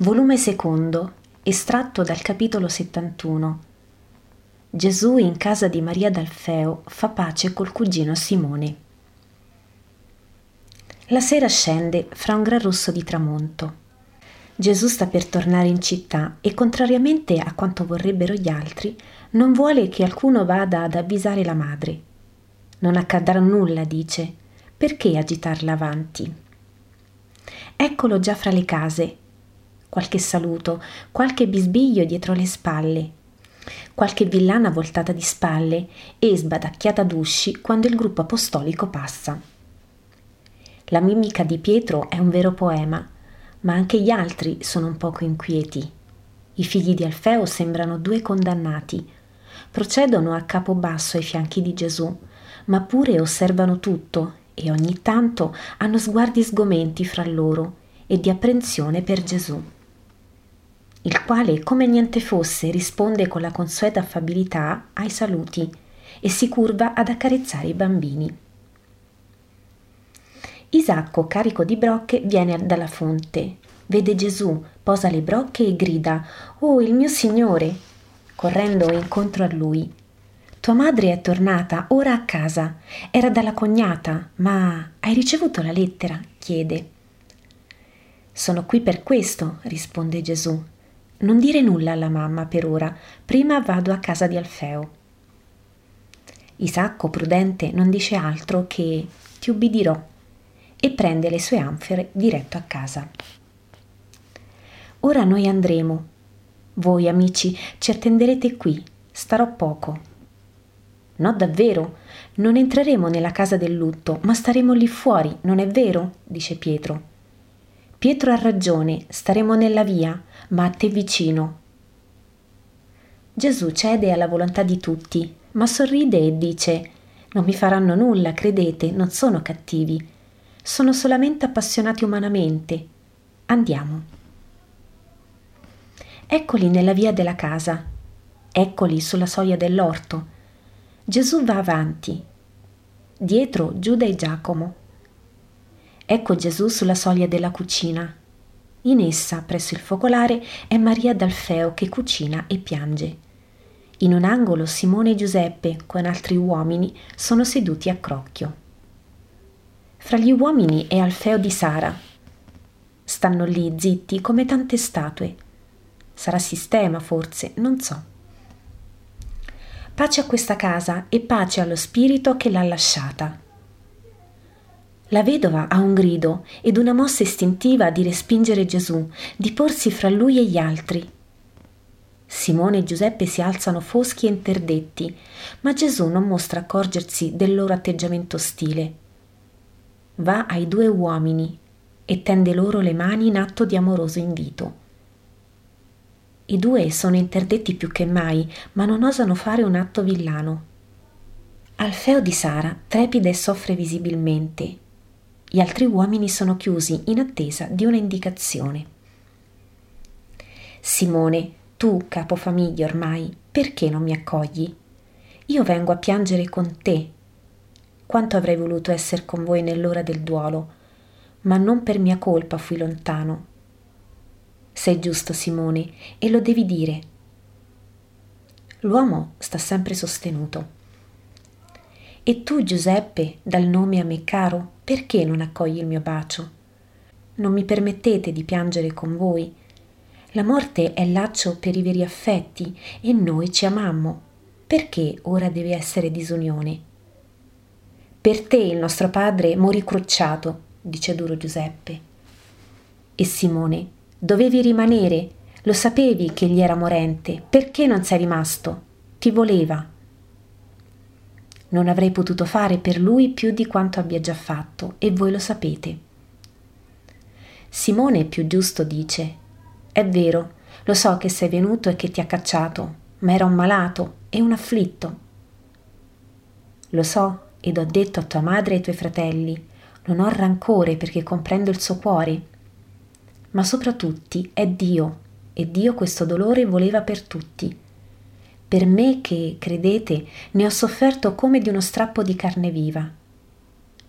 volume secondo, estratto dal capitolo 71. Gesù in casa di Maria d'Alfeo fa pace col cugino Simone. La sera scende fra un gran rosso di tramonto. Gesù sta per tornare in città e, contrariamente a quanto vorrebbero gli altri, non vuole che alcuno vada ad avvisare la madre. Non accadrà nulla, dice. Perché agitarla avanti? Eccolo già fra le case, qualche saluto, qualche bisbiglio dietro le spalle, qualche villana voltata di spalle e sbadacchiata d'usci quando il gruppo apostolico passa. La mimica di Pietro è un vero poema, ma anche gli altri sono un poco inquieti. I figli di Alfeo sembrano due condannati. Procedono a capo basso ai fianchi di Gesù, ma pure osservano tutto e ogni tanto hanno sguardi sgomenti fra loro e di apprensione per Gesù il quale, come niente fosse, risponde con la consueta affabilità ai saluti e si curva ad accarezzare i bambini. Isacco, carico di brocche, viene dalla fonte, vede Gesù, posa le brocche e grida Oh, il mio Signore! correndo incontro a lui. Tua madre è tornata ora a casa. Era dalla cognata, ma hai ricevuto la lettera? chiede. Sono qui per questo, risponde Gesù. Non dire nulla alla mamma per ora, prima vado a casa di Alfeo. Isacco, prudente, non dice altro che ti ubbidirò e prende le sue anfere diretto a casa. Ora noi andremo. Voi, amici, ci attenderete qui. Starò poco. No, davvero. Non entreremo nella casa del lutto, ma staremo lì fuori, non è vero? dice Pietro. Pietro ha ragione, staremo nella via, ma a te vicino. Gesù cede alla volontà di tutti, ma sorride e dice Non mi faranno nulla, credete, non sono cattivi. Sono solamente appassionati umanamente. Andiamo. Eccoli nella via della casa, eccoli sulla soglia dell'orto. Gesù va avanti. Dietro Giuda e Giacomo. Ecco Gesù sulla soglia della cucina. In essa, presso il focolare, è Maria d'Alfeo che cucina e piange. In un angolo Simone e Giuseppe, con altri uomini, sono seduti a crocchio. Fra gli uomini è Alfeo di Sara. Stanno lì zitti come tante statue. Sarà sistema, forse, non so. Pace a questa casa e pace allo spirito che l'ha lasciata. La vedova ha un grido ed una mossa istintiva di respingere Gesù, di porsi fra lui e gli altri. Simone e Giuseppe si alzano foschi e interdetti, ma Gesù non mostra accorgersi del loro atteggiamento ostile. Va ai due uomini e tende loro le mani in atto di amoroso invito. I due sono interdetti più che mai, ma non osano fare un atto villano. Alfeo di Sara trepida e soffre visibilmente gli altri uomini sono chiusi in attesa di una indicazione. Simone, tu, capofamiglia ormai, perché non mi accogli? Io vengo a piangere con te. Quanto avrei voluto essere con voi nell'ora del duolo, ma non per mia colpa fui lontano. Sei giusto, Simone, e lo devi dire. L'uomo sta sempre sostenuto. E tu, Giuseppe, dal nome a me caro, perché non accogli il mio bacio? Non mi permettete di piangere con voi. La morte è laccio per i veri affetti e noi ci amammo. Perché ora deve essere disunione? Per te il nostro padre morì crucciato, dice duro Giuseppe. E Simone, dovevi rimanere, lo sapevi che egli era morente, perché non sei rimasto? Ti voleva. Non avrei potuto fare per lui più di quanto abbia già fatto, e voi lo sapete. Simone più giusto dice, è vero, lo so che sei venuto e che ti ha cacciato, ma era un malato e un afflitto. Lo so ed ho detto a tua madre e ai tuoi fratelli, non ho rancore perché comprendo il suo cuore, ma sopra tutti è Dio e Dio questo dolore voleva per tutti per me che, credete, ne ho sofferto come di uno strappo di carne viva.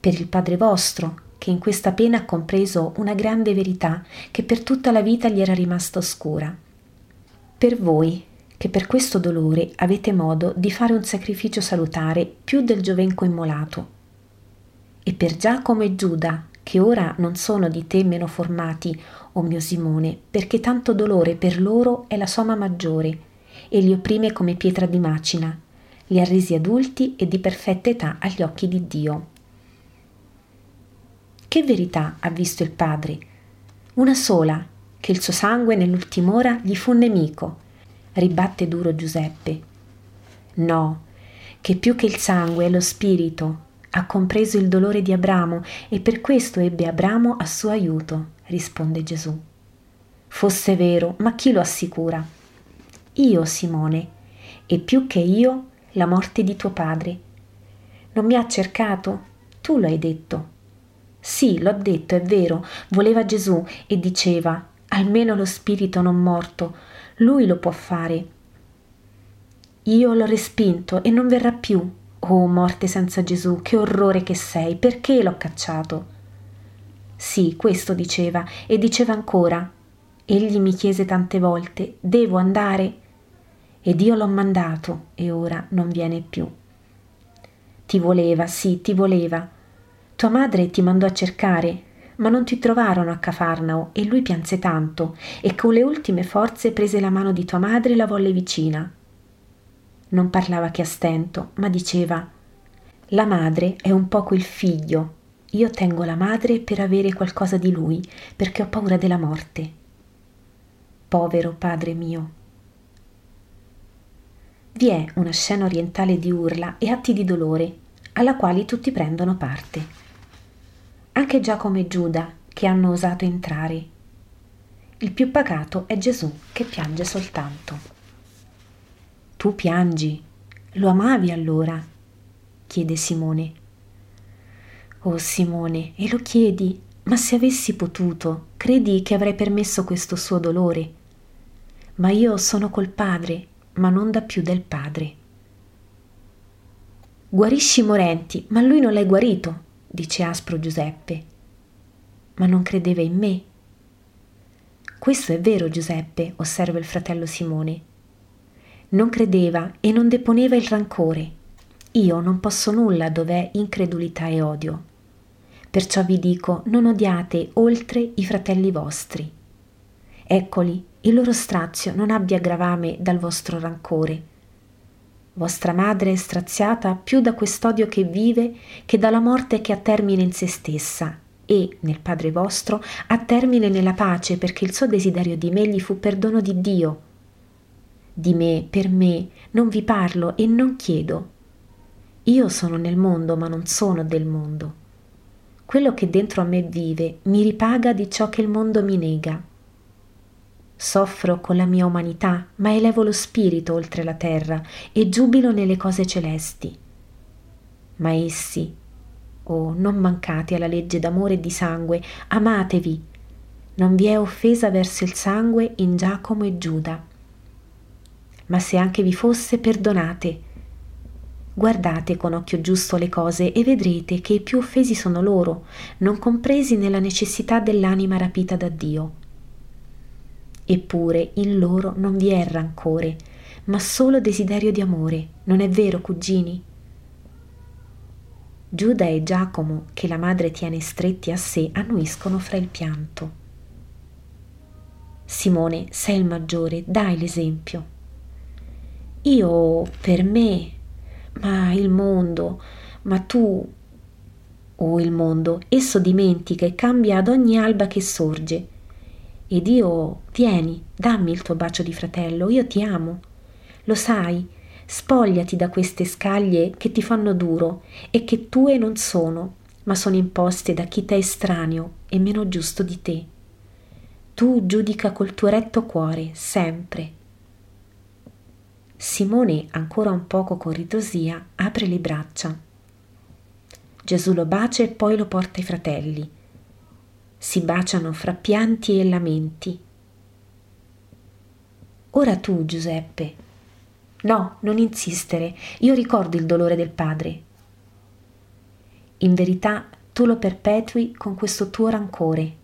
Per il Padre vostro, che in questa pena ha compreso una grande verità che per tutta la vita gli era rimasta oscura. Per voi, che per questo dolore avete modo di fare un sacrificio salutare più del giovenco immolato. E per Giacomo e Giuda, che ora non sono di te meno formati, o mio Simone, perché tanto dolore per loro è la somma maggiore, e li opprime come pietra di macina, li ha resi adulti e di perfetta età agli occhi di Dio. Che verità ha visto il Padre? Una sola, che il suo sangue nell'ultim'ora gli fu nemico, ribatte duro Giuseppe. No, che più che il sangue è lo spirito, ha compreso il dolore di Abramo e per questo ebbe Abramo a suo aiuto, risponde Gesù. Fosse vero, ma chi lo assicura? Io, Simone, e più che io, la morte di tuo padre. Non mi ha cercato? Tu lo hai detto. Sì, l'ho detto, è vero, voleva Gesù e diceva, almeno lo spirito non morto, lui lo può fare. Io l'ho respinto e non verrà più. Oh morte senza Gesù, che orrore che sei, perché l'ho cacciato? Sì, questo diceva, e diceva ancora. Egli mi chiese tante volte, devo andare? Ed io l'ho mandato, e ora non viene più. Ti voleva, sì, ti voleva. Tua madre ti mandò a cercare, ma non ti trovarono a Cafarnao, e lui pianse tanto, e con le ultime forze prese la mano di tua madre e la volle vicina non parlava che a stento, ma diceva La madre è un poco il figlio. Io tengo la madre per avere qualcosa di lui, perché ho paura della morte. Povero padre mio. Vi è una scena orientale di urla e atti di dolore, alla quale tutti prendono parte. Anche Giacomo e Giuda, che hanno osato entrare. Il più pacato è Gesù, che piange soltanto. Tu piangi. Lo amavi allora? chiede Simone. Oh Simone, e lo chiedi? Ma se avessi potuto, credi che avrei permesso questo suo dolore? Ma io sono col padre, ma non da più del padre. Guarisci i morenti, ma lui non l'hai guarito, dice aspro Giuseppe. Ma non credeva in me. Questo è vero, Giuseppe, osserva il fratello Simone non credeva e non deponeva il rancore. Io non posso nulla dov'è incredulità e odio. Perciò vi dico, non odiate oltre i fratelli vostri. Eccoli, il loro strazio non abbia gravame dal vostro rancore. Vostra madre è straziata più da quest'odio che vive che dalla morte che ha termine in se stessa e, nel Padre vostro, ha termine nella pace perché il suo desiderio di me gli fu perdono di Dio di me, per me, non vi parlo e non chiedo. Io sono nel mondo, ma non sono del mondo. Quello che dentro a me vive mi ripaga di ciò che il mondo mi nega. Soffro con la mia umanità, ma elevo lo spirito oltre la terra e giubilo nelle cose celesti. Ma essi, oh, non mancate alla legge d'amore e di sangue, amatevi. Non vi è offesa verso il sangue in Giacomo e Giuda ma se anche vi fosse, perdonate. Guardate con occhio giusto le cose e vedrete che i più offesi sono loro, non compresi nella necessità dell'anima rapita da Dio. Eppure in loro non vi è rancore, ma solo desiderio di amore, non è vero, cugini? Giuda e Giacomo, che la madre tiene stretti a sé, annuiscono fra il pianto. Simone, sei il maggiore, dai l'esempio. Io per me, ma il mondo, ma tu, oh il mondo, esso dimentica e cambia ad ogni alba che sorge. Ed io, vieni, dammi il tuo bacio di fratello, io ti amo. Lo sai, spogliati da queste scaglie che ti fanno duro e che tue non sono, ma sono imposte da chi t'è estraneo e meno giusto di te. Tu giudica col tuo retto cuore, sempre, Simone, ancora un poco con ritrosia, apre le braccia. Gesù lo bacia e poi lo porta ai fratelli. Si baciano fra pianti e lamenti. Ora tu, Giuseppe. No, non insistere, io ricordo il dolore del padre. In verità tu lo perpetui con questo tuo rancore.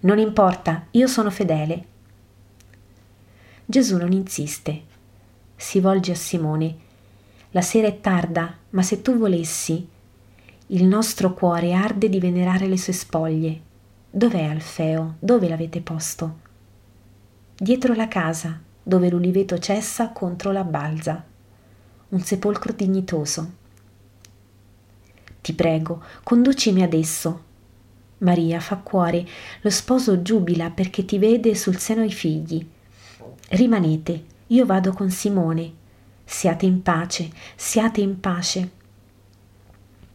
Non importa, io sono fedele. Gesù non insiste. Si volge a Simone. La sera è tarda, ma se tu volessi, il nostro cuore arde di venerare le sue spoglie. Dov'è Alfeo? Dove l'avete posto? Dietro la casa, dove l'uliveto cessa contro la balza. Un sepolcro dignitoso. Ti prego, conducimi ad esso. Maria fa cuore, lo sposo giubila perché ti vede sul seno i figli. Rimanete, io vado con Simone. Siate in pace, siate in pace.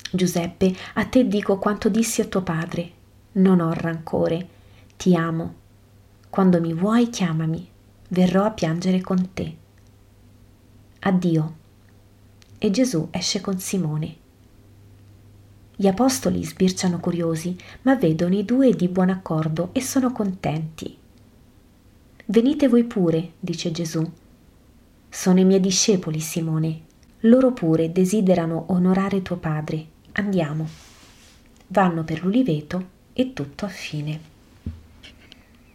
Giuseppe, a te dico quanto dissi a tuo padre. Non ho rancore, ti amo. Quando mi vuoi chiamami, verrò a piangere con te. Addio. E Gesù esce con Simone. Gli apostoli sbirciano curiosi, ma vedono i due di buon accordo e sono contenti. Venite voi pure, dice Gesù. Sono i miei discepoli, Simone. Loro pure desiderano onorare tuo padre. Andiamo. Vanno per l'uliveto e tutto a fine.